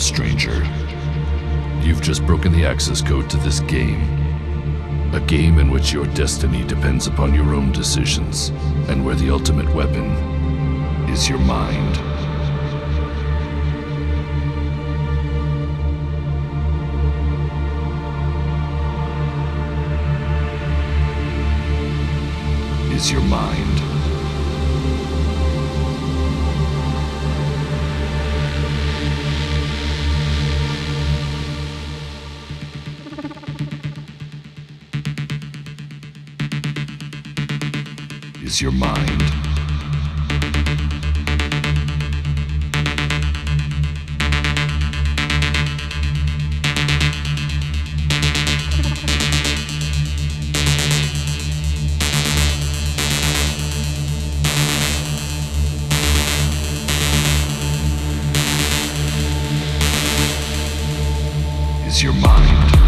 stranger. You've just broken the access code to this game. A game in which your destiny depends upon your own decisions, and where the ultimate weapon is your mind. Is your mind. Is your mind. Is your mind.